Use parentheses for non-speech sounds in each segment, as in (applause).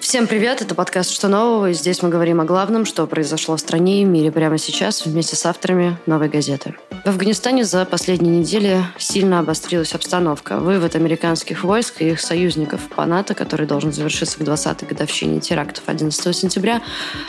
Всем привет, это подкаст «Что нового?» и здесь мы говорим о главном, что произошло в стране и мире прямо сейчас вместе с авторами «Новой газеты». В Афганистане за последние недели сильно обострилась обстановка. Вывод американских войск и их союзников по НАТО, который должен завершиться к 20-й годовщине терактов 11 сентября,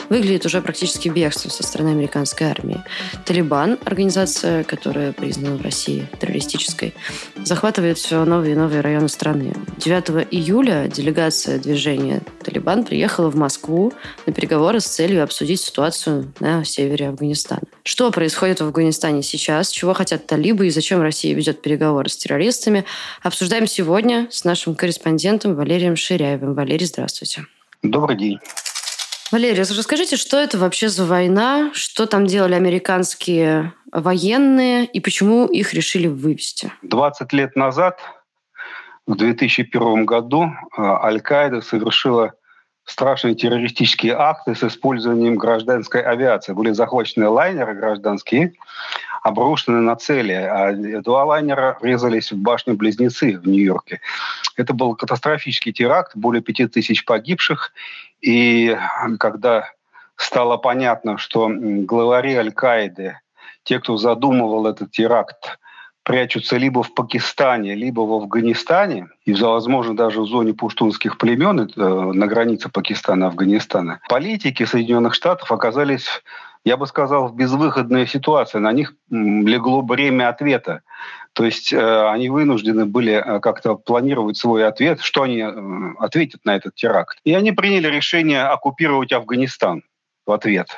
выглядит уже практически бегством со стороны американской армии. Талибан, организация, которая признана в России террористической, захватывает все новые и новые районы страны. 9 июля делегация движения «Талибан» приехала в Москву на переговоры с целью обсудить ситуацию на севере Афганистана. Что происходит в Афганистане сейчас? чего хотят талибы и зачем Россия ведет переговоры с террористами, обсуждаем сегодня с нашим корреспондентом Валерием Ширяевым. Валерий, здравствуйте. Добрый день. Валерий, расскажите, что это вообще за война, что там делали американские военные и почему их решили вывести? 20 лет назад, в 2001 году, э, Аль-Каида совершила страшные террористические акты с использованием гражданской авиации. Были захвачены лайнеры гражданские, обрушены на цели, а два лайнера врезались в башню-близнецы в Нью-Йорке. Это был катастрофический теракт, более пяти тысяч погибших. И когда стало понятно, что главари Аль-Каиды, те, кто задумывал этот теракт, прячутся либо в Пакистане, либо в Афганистане, и, возможно, даже в зоне пуштунских племен на границе Пакистана и Афганистана, политики Соединенных Штатов оказались я бы сказал, в безвыходной ситуации. На них легло бремя ответа. То есть э, они вынуждены были э, как-то планировать свой ответ, что они э, ответят на этот теракт. И они приняли решение оккупировать Афганистан в ответ.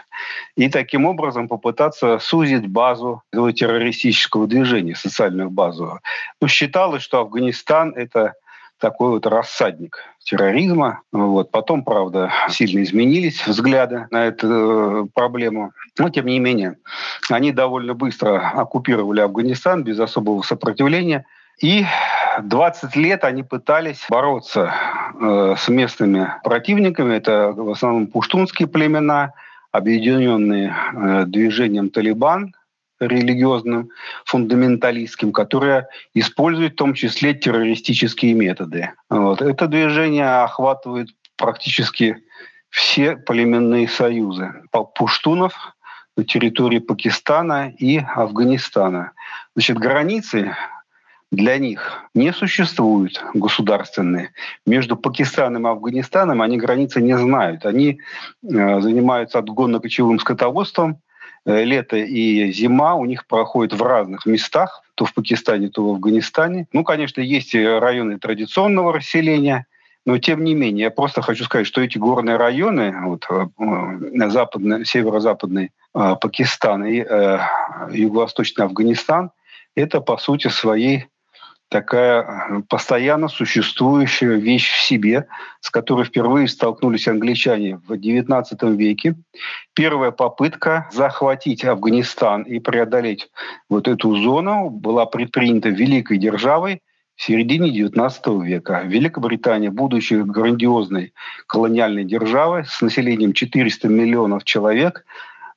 И таким образом попытаться сузить базу террористического движения, социальную базу. Ну, считалось, что Афганистан — это такой вот рассадник терроризма. Вот. Потом, правда, сильно изменились взгляды на эту э, проблему. Но, тем не менее, они довольно быстро оккупировали Афганистан без особого сопротивления. И 20 лет они пытались бороться э, с местными противниками. Это в основном пуштунские племена, объединенные э, движением «Талибан», религиозным, фундаменталистским, которое использует в том числе террористические методы. Вот. Это движение охватывает практически все племенные союзы пуштунов на территории Пакистана и Афганистана. Значит, границы для них не существуют государственные. Между Пакистаном и Афганистаном они границы не знают. Они э, занимаются отгонно-кочевым скотоводством, лето и зима у них проходят в разных местах, то в Пакистане, то в Афганистане. Ну, конечно, есть районы традиционного расселения, но тем не менее, я просто хочу сказать, что эти горные районы, вот, э, западный, северо-западный э, Пакистан и э, юго-восточный Афганистан, это по сути своей такая э, постоянно существующая вещь в себе, с которой впервые столкнулись англичане в XIX веке. Первая попытка захватить Афганистан и преодолеть вот эту зону была предпринята великой державой в середине XIX века. Великобритания, будучи грандиозной колониальной державой с населением 400 миллионов человек,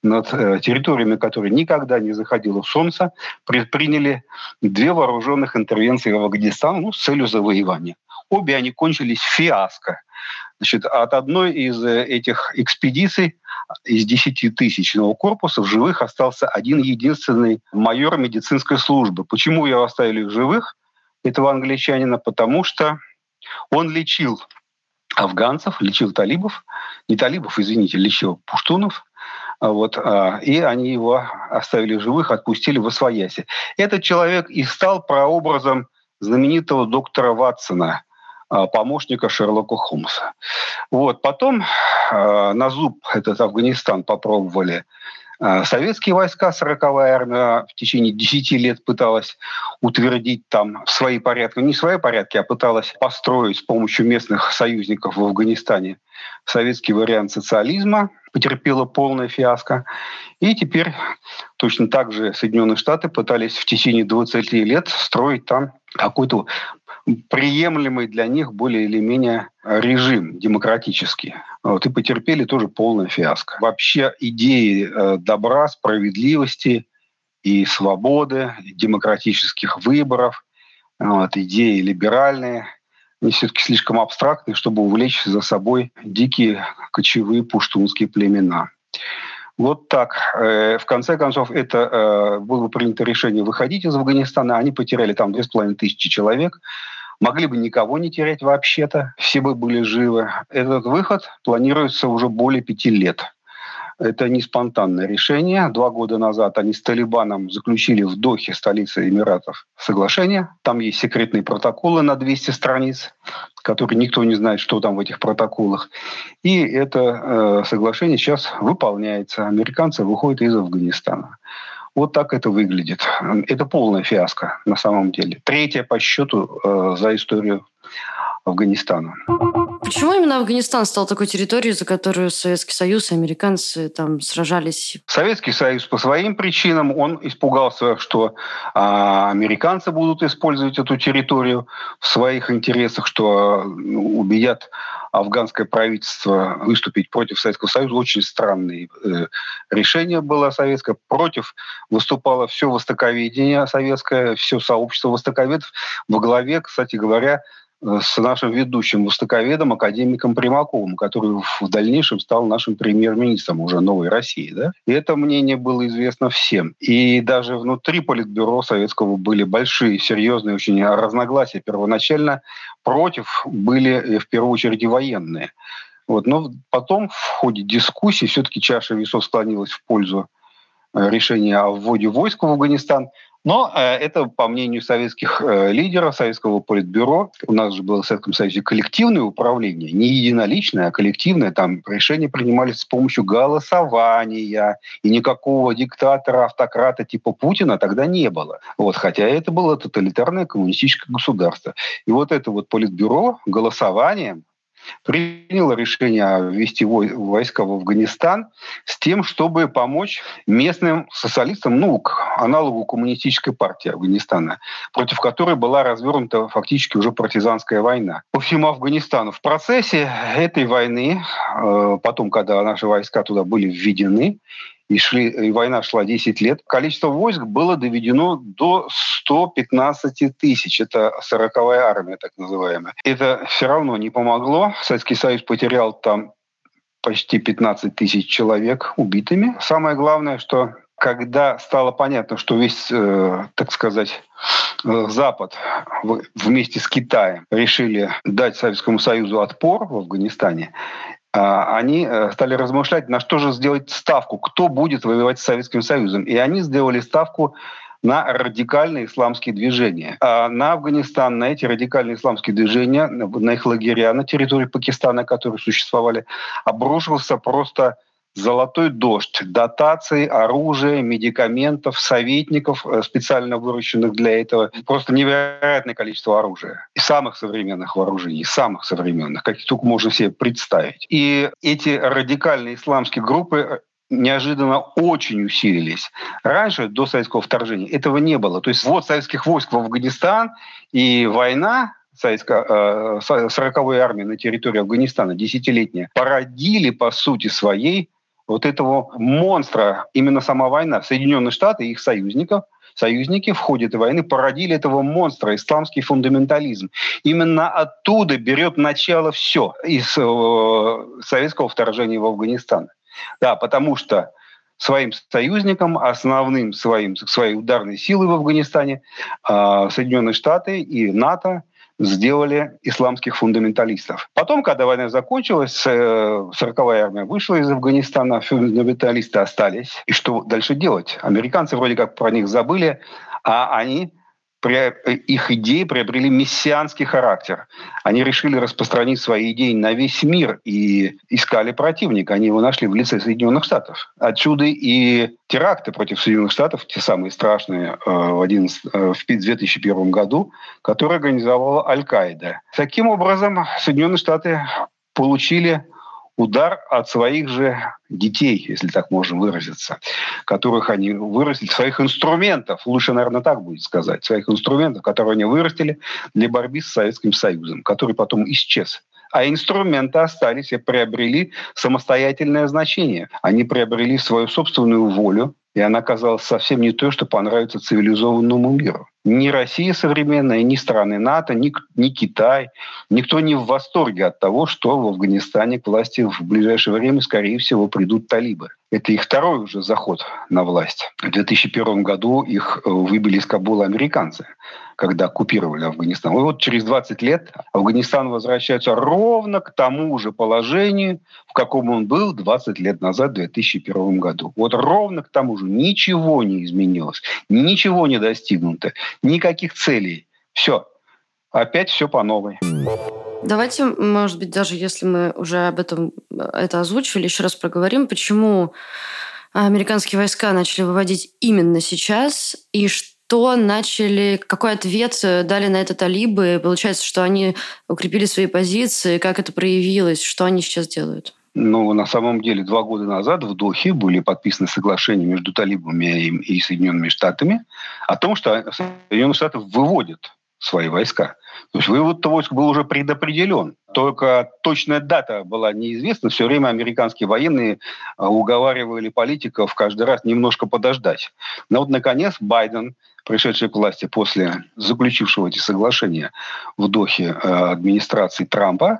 над э, территориями, которые никогда не заходило солнце, предприняли две вооруженных интервенции в Афганистан ну, с целью завоевания. Обе они кончились фиаско. Значит, от одной из э, этих экспедиций из 10 тысячного корпуса в живых остался один единственный майор медицинской службы. Почему его оставили в живых, этого англичанина? Потому что он лечил афганцев, лечил талибов, не талибов, извините, лечил пуштунов, вот, а, и они его оставили живых, отпустили в Освояси. Этот человек и стал прообразом знаменитого доктора Ватсона, а, помощника Шерлока Холмса. Вот. Потом на зуб этот Афганистан попробовали советские войска, 40-я армия в течение 10 лет пыталась утвердить там свои порядки, не свои порядки, а пыталась построить с помощью местных союзников в Афганистане советский вариант социализма – потерпела полное фиаско. И теперь точно так же Соединенные Штаты пытались в течение 20 лет строить там какой-то приемлемый для них более или менее режим демократический. Вот, и потерпели тоже полное фиаско. Вообще идеи э, добра, справедливости и свободы, демократических выборов, вот, идеи либеральные, они все-таки слишком абстрактные, чтобы увлечь за собой дикие кочевые пуштунские племена. Вот так. Э, в конце концов, это э, было принято решение выходить из Афганистана. Они потеряли там 2,5 тысячи человек. Могли бы никого не терять вообще-то. Все бы были живы. Этот выход планируется уже более пяти лет. Это не спонтанное решение. Два года назад они с Талибаном заключили в Дохе, столице Эмиратов, соглашение. Там есть секретные протоколы на 200 страниц, которые никто не знает, что там в этих протоколах. И это э, соглашение сейчас выполняется. Американцы выходят из Афганистана. Вот так это выглядит. Это полная фиаско на самом деле. Третья по счету э, за историю Афганистана. Почему именно Афганистан стал такой территорией, за которую Советский Союз и американцы там сражались? Советский Союз по своим причинам, он испугался, что а, американцы будут использовать эту территорию в своих интересах, что ну, убедят афганское правительство выступить против Советского Союза. Очень странное э, решение было советское. Против выступало все востоковедение советское, все сообщество востоковедов во главе, кстати говоря, с нашим ведущим востоковедом, академиком Примаковым, который в дальнейшем стал нашим премьер-министром уже новой России. Да? И это мнение было известно всем. И даже внутри Политбюро Советского были большие, серьезные очень разногласия. Первоначально против были в первую очередь военные. Вот. Но потом в ходе дискуссии все-таки чаша весов склонилась в пользу э, решения о вводе войск в Афганистан. Но э, это, по мнению советских э, лидеров, советского политбюро, у нас же было в Советском Союзе коллективное управление, не единоличное, а коллективное. Там решения принимались с помощью голосования, и никакого диктатора, автократа типа Путина тогда не было. Вот, хотя это было тоталитарное коммунистическое государство. И вот это вот политбюро голосованием приняло решение ввести войска в Афганистан с тем, чтобы помочь местным социалистам, ну, к аналогу коммунистической партии Афганистана, против которой была развернута фактически уже партизанская война по всему Афганистану. В процессе этой войны, э, потом, когда наши войска туда были введены, и, шли, и война шла 10 лет, количество войск было доведено до 115 тысяч. Это 40-я армия, так называемая. Это все равно не помогло. Советский Союз потерял там почти 15 тысяч человек убитыми. Самое главное, что когда стало понятно, что весь, э, так сказать, э, Запад вместе с Китаем решили дать Советскому Союзу отпор в Афганистане, они э, стали размышлять, на что же сделать ставку, кто будет воевать с Советским Союзом. И они сделали ставку на радикальные исламские движения. А на Афганистан, на эти радикальные исламские движения, на их лагеря на территории Пакистана, которые существовали, обрушился просто золотой дождь дотаций, оружия, медикаментов, советников, э, специально выращенных для этого. Просто невероятное количество оружия. И самых современных вооружений, самых современных, каких только можно себе представить. И эти радикальные исламские группы э, неожиданно очень усилились. Раньше, до советского вторжения, этого не было. То есть вот советских войск в Афганистан и война советской 40-й э, армии на территории Афганистана, десятилетняя, породили, по сути своей, вот этого монстра, именно сама война, Соединенные Штаты и их союзников, союзники в ходе этой войны породили этого монстра, исламский фундаментализм. Именно оттуда берет начало все из э, советского вторжения в Афганистан. Да, потому что своим союзникам, основным своим, своей ударной силой в Афганистане э, Соединенные Штаты и НАТО сделали исламских фундаменталистов. Потом, когда война закончилась, 40-я э, армия вышла из Афганистана, фундаменталисты остались. И что дальше делать? Американцы вроде как про них забыли, а они их идеи приобрели мессианский характер. Они решили распространить свои идеи на весь мир и искали противника. Они его нашли в лице Соединенных Штатов. Отсюда и теракты против Соединенных Штатов, те самые страшные э, в, 11, э, в 2001 году, которые организовала Аль-Каида. Таким образом, Соединенные Штаты получили удар от своих же детей, если так можно выразиться, которых они вырастили, своих инструментов, лучше, наверное, так будет сказать, своих инструментов, которые они вырастили для борьбы с Советским Союзом, который потом исчез. А инструменты остались и приобрели самостоятельное значение. Они приобрели свою собственную волю, и она казалась совсем не той, что понравится цивилизованному миру. Ни Россия современная, ни страны НАТО, ни, ни Китай, никто не в восторге от того, что в Афганистане к власти в ближайшее время, скорее всего, придут талибы. Это их второй уже заход на власть. В 2001 году их э, выбили из Кабула американцы, когда оккупировали Афганистан. И вот через 20 лет Афганистан возвращается ровно к тому же положению, в каком он был 20 лет назад, в 2001 году. Вот ровно к тому же. Ничего не изменилось, ничего не достигнуто, никаких целей. Все. Опять все по новой. Давайте, может быть, даже если мы уже об этом э, это озвучивали, еще раз проговорим, почему американские войска начали выводить именно сейчас и что начали, какой ответ дали на это талибы. Получается, что они укрепили свои позиции, как это проявилось, что они сейчас делают? Ну, на самом деле, два года назад в Дохе были подписаны соглашения между талибами и Соединенными Штатами о том, что Соединенные Штаты выводят свои войска. То есть вывод войск был уже предопределен. Только точная дата была неизвестна. Все время американские военные а, уговаривали политиков каждый раз немножко подождать. Но вот, наконец, Байден, пришедший к власти после заключившего эти соглашения в Дохе э, администрации Трампа,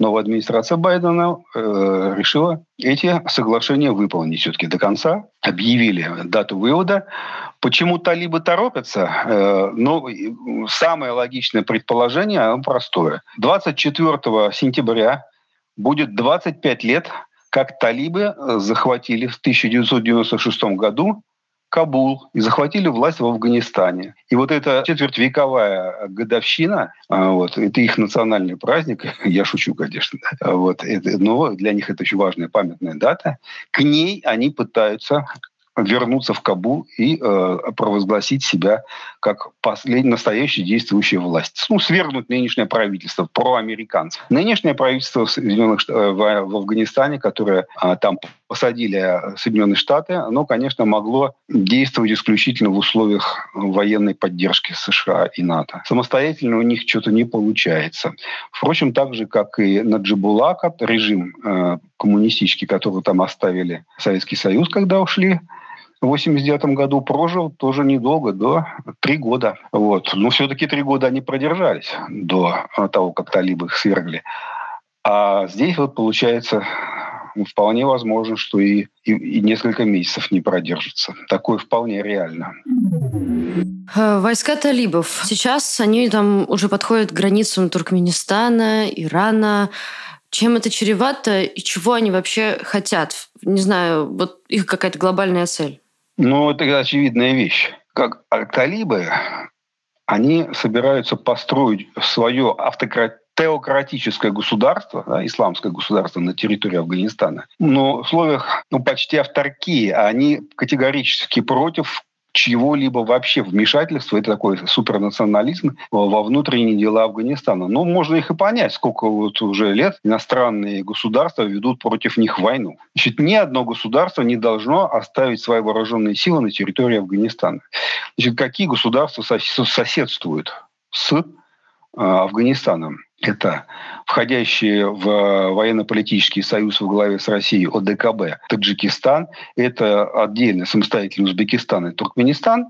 новая администрация Байдена э, решила эти соглашения выполнить все-таки до конца. Объявили дату вывода. Почему талибы торопятся? Э, ну, самое логичное предположение, оно простое. 24 сентября будет 25 лет, как талибы захватили в 1996 году Кабул и захватили власть в Афганистане. И вот эта четвертьвековая годовщина, а, вот, это их национальный праздник, (laughs) я шучу, конечно, а, вот, это, но для них это очень важная памятная дата, к ней они пытаются вернуться в Кабул и э, провозгласить себя как последняя настоящая действующая власть. Ну, свергнуть нынешнее правительство, проамериканцев. Нынешнее правительство Соединенных, э, в, в Афганистане, которое э, там посадили Соединенные Штаты, оно, конечно, могло действовать исключительно в условиях военной поддержки США и НАТО. Самостоятельно у них что-то не получается. Впрочем, так же, как и на Джибулака, режим э, коммунистический, который там оставили Советский Союз, когда ушли, в 89 году прожил тоже недолго, до три года. Вот. Но все-таки три года они продержались до того, как талибы их свергли. А здесь вот получается вполне возможно, что и, и, и несколько месяцев не продержится. Такое вполне реально. Э, войска талибов. Сейчас они там уже подходят к границам Туркменистана, Ирана. Чем это чревато и чего они вообще хотят? Не знаю, вот их какая-то глобальная цель. Ну, это очевидная вещь. Как талибы, они собираются построить свое автократ теократическое государство, да, исламское государство на территории Афганистана, но в условиях ну, почти авторкии, они категорически против чего-либо вообще вмешательства, это такой супернационализм во внутренние дела Афганистана. Но ну, можно их и понять, сколько вот уже лет иностранные государства ведут против них войну. Значит, ни одно государство не должно оставить свои вооруженные силы на территории Афганистана. Значит, какие государства соседствуют с э, Афганистаном? это входящие в военно-политический союз во главе с Россией ОДКБ, Таджикистан, это отдельно самостоятельный Узбекистан и Туркменистан,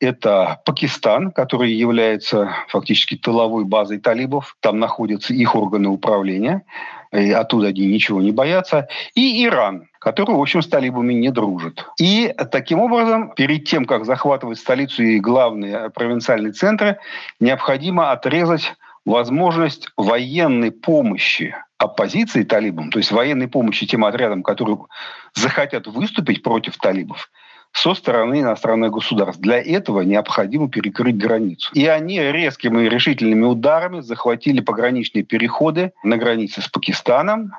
это Пакистан, который является фактически тыловой базой талибов. Там находятся их органы управления. И оттуда они ничего не боятся. И Иран, который, в общем, с талибами не дружит. И таким образом, перед тем, как захватывать столицу и главные провинциальные центры, необходимо отрезать возможность военной помощи оппозиции талибам, то есть военной помощи тем отрядам, которые захотят выступить против талибов, со стороны иностранных государств. Для этого необходимо перекрыть границу. И они резкими и решительными ударами захватили пограничные переходы на границе с Пакистаном,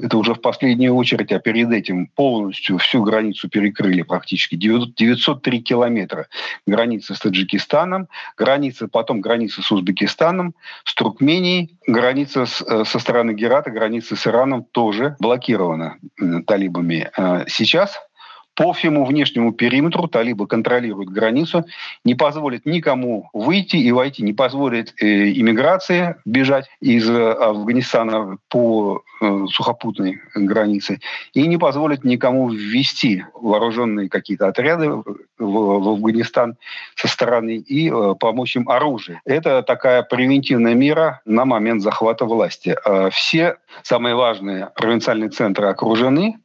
это уже в последнюю очередь, а перед этим полностью всю границу перекрыли практически. 903 километра границы с Таджикистаном, граница, потом граница с Узбекистаном, с Туркменией, граница с, э, со стороны Герата, граница с Ираном тоже блокирована талибами. Э, сейчас по всему внешнему периметру талибы контролируют границу, не позволят никому выйти и войти, не позволят э, иммиграции бежать из э, Афганистана по э, сухопутной границе и не позволят никому ввести вооруженные какие-то отряды в, в Афганистан со стороны и помочь им оружием. Это такая превентивная мера на момент захвата власти. Все самые важные провинциальные центры окружены,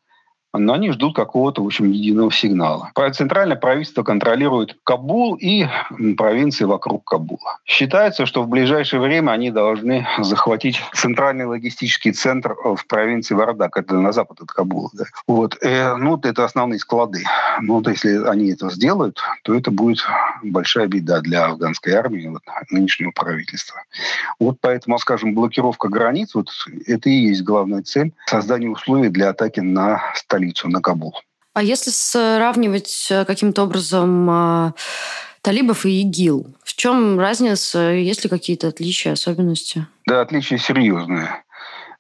но они ждут какого-то, в общем, единого сигнала. Центральное правительство контролирует Кабул и провинции вокруг Кабула. Считается, что в ближайшее время они должны захватить центральный логистический центр в провинции Вардак, это на запад от Кабула. Да. Вот. Э, ну, это основные склады. Ну, вот если они это сделают, то это будет большая беда для афганской армии, вот, нынешнего правительства. Вот поэтому, скажем, блокировка границ, вот это и есть главная цель создания условий для атаки на столицу столицу, на Кабул. А если сравнивать э, каким-то образом а, талибов и ИГИЛ, в чем разница, есть ли какие-то отличия, особенности? Да, отличия серьезные.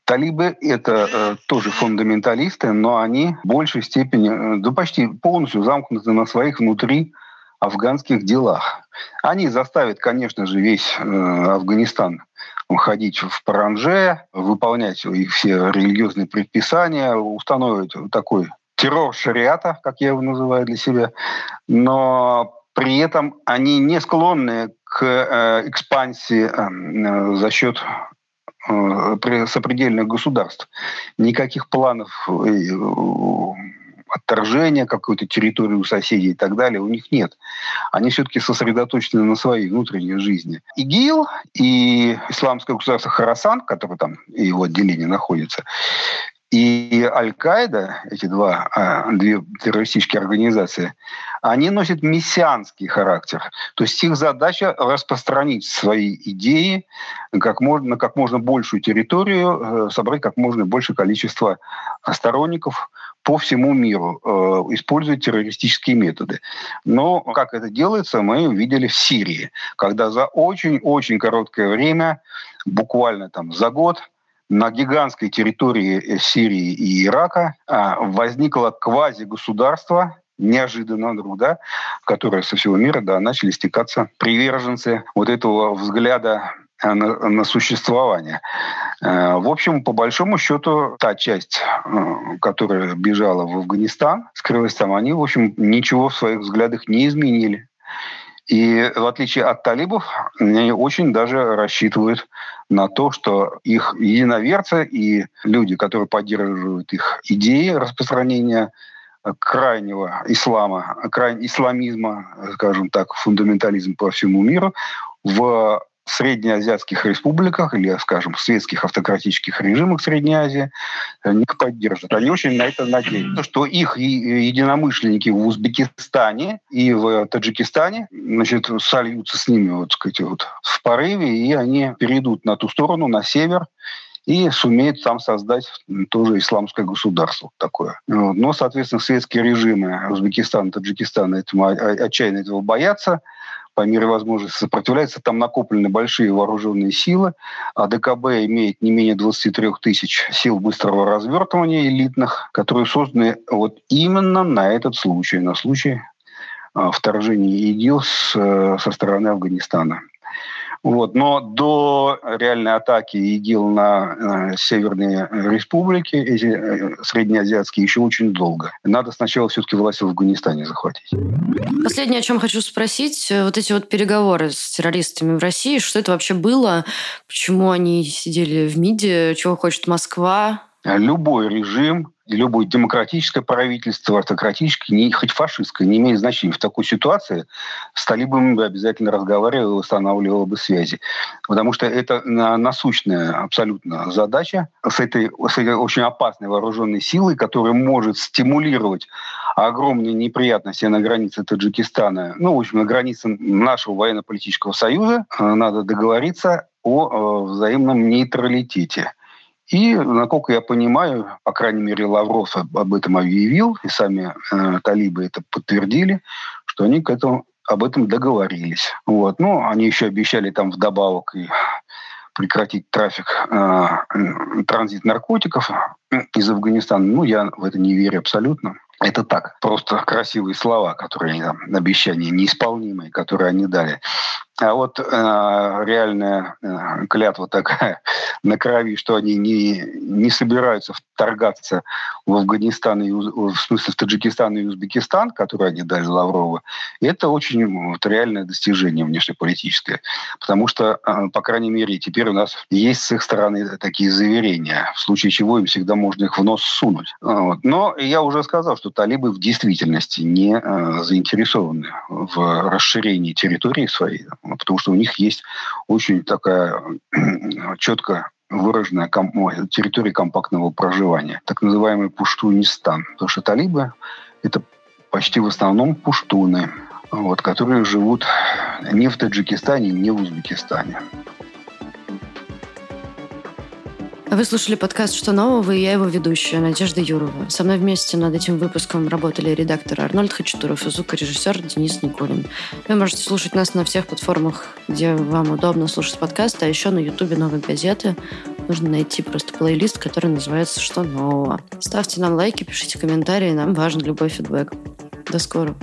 Талибы – это э, тоже фундаменталисты, но они в большей степени, э, да почти полностью замкнуты на своих внутри афганских делах. Они заставят, конечно же, весь э, Афганистан ходить в паранже, выполнять их все религиозные предписания, установить такой террор шариата, как я его называю для себя, но при этом они не склонны к э, экспансии э, за счет э, сопредельных государств. Никаких планов отторжения какой-то территории у соседей и так далее у них нет. Они все-таки сосредоточены на своей внутренней жизни. ИГИЛ и Исламское государство Харасан, которое там и его отделение находится, и Аль-Каида, эти два, а, две террористические организации, они носят мессианский характер. То есть их задача распространить свои идеи как можно, на как можно большую территорию, э, собрать как можно большее количество сторонников, по всему миру, э, террористические методы. Но как это делается, мы видели в Сирии, когда за очень-очень короткое время, буквально там за год, на гигантской территории Сирии и Ирака а, возникло квази-государство, неожиданно вдруг, да, в которое со всего мира да, начали стекаться приверженцы вот этого взгляда Э, на, на существование. Э, в общем, по большому счету, та часть, э, которая бежала в Афганистан, скрылась там, они, в общем, ничего в своих взглядах не изменили. И в отличие от талибов, они очень даже рассчитывают на то, что их единоверцы и люди, которые поддерживают их идеи распространения крайнего ислама, крайнего исламизма, скажем так, фундаментализм по всему миру, в среднеазиатских республиках или, скажем, светских автократических режимах Средней Азии они поддержат. Они очень на это надеются, что их единомышленники в Узбекистане и в Таджикистане значит, сольются с ними вот, сказать, вот, в порыве, и они перейдут на ту сторону, на север, и сумеют там создать тоже исламское государство такое. Но, соответственно, светские режимы Узбекистана, Таджикистана этому отчаянно этого боятся – по мере возможности сопротивляется. Там накоплены большие вооруженные силы. А ДКБ имеет не менее 23 тысяч сил быстрого развертывания элитных, которые созданы вот именно на этот случай, на случай а, вторжения ИГИЛ э, со стороны Афганистана. Вот. Но до реальной атаки ИГИЛ на э, северные республики, эти э, среднеазиатские, еще очень долго. Надо сначала все-таки власть в Афганистане захватить. Последнее, о чем хочу спросить, э, вот эти вот переговоры с террористами в России, что это вообще было? Почему они сидели в МИДе? Чего хочет Москва? Любой режим любое демократическое правительство, автократическое, не, хоть фашистское, не имеет значения. В такой ситуации с талибами бы обязательно разговаривал устанавливал бы связи. Потому что это насущная абсолютно задача с этой, с этой очень опасной вооруженной силой, которая может стимулировать огромные неприятности на границе Таджикистана, ну, в общем, на границе нашего военно-политического союза. Надо договориться о э, взаимном нейтралитете. И, насколько я понимаю, по крайней мере, Лавров об этом объявил, и сами э, талибы это подтвердили, что они к этому, об этом договорились. Вот. Ну, они еще обещали там вдобавок и прекратить трафик, э, транзит наркотиков из Афганистана. Ну, я в это не верю абсолютно. это так, просто красивые слова, которые обещания неисполнимые, которые они дали. А вот э, реальная э, клятва такая на крови, что они не, не собираются вторгаться в Афганистан, и, в смысле в Таджикистан и Узбекистан, которые они дали Лаврову, это очень вот, реальное достижение внешнеполитическое. Потому что, э, по крайней мере, теперь у нас есть с их стороны такие заверения, в случае чего им всегда можно их в нос сунуть. Вот. Но я уже сказал, что талибы в действительности не э, заинтересованы в расширении территории своей потому что у них есть очень такая четко выраженная ком- территория компактного проживания, так называемый Пуштунистан. Потому что талибы — это почти в основном пуштуны, вот, которые живут не в Таджикистане, не в Узбекистане. Вы слушали подкаст «Что нового?» и я его ведущая, Надежда Юрова. Со мной вместе над этим выпуском работали редактор Арнольд Хачатуров и звукорежиссер Денис Никулин. Вы можете слушать нас на всех платформах, где вам удобно слушать подкасты, а еще на Ютубе «Новой газеты». Нужно найти просто плейлист, который называется «Что нового?». Ставьте нам лайки, пишите комментарии, нам важен любой фидбэк. До скорого.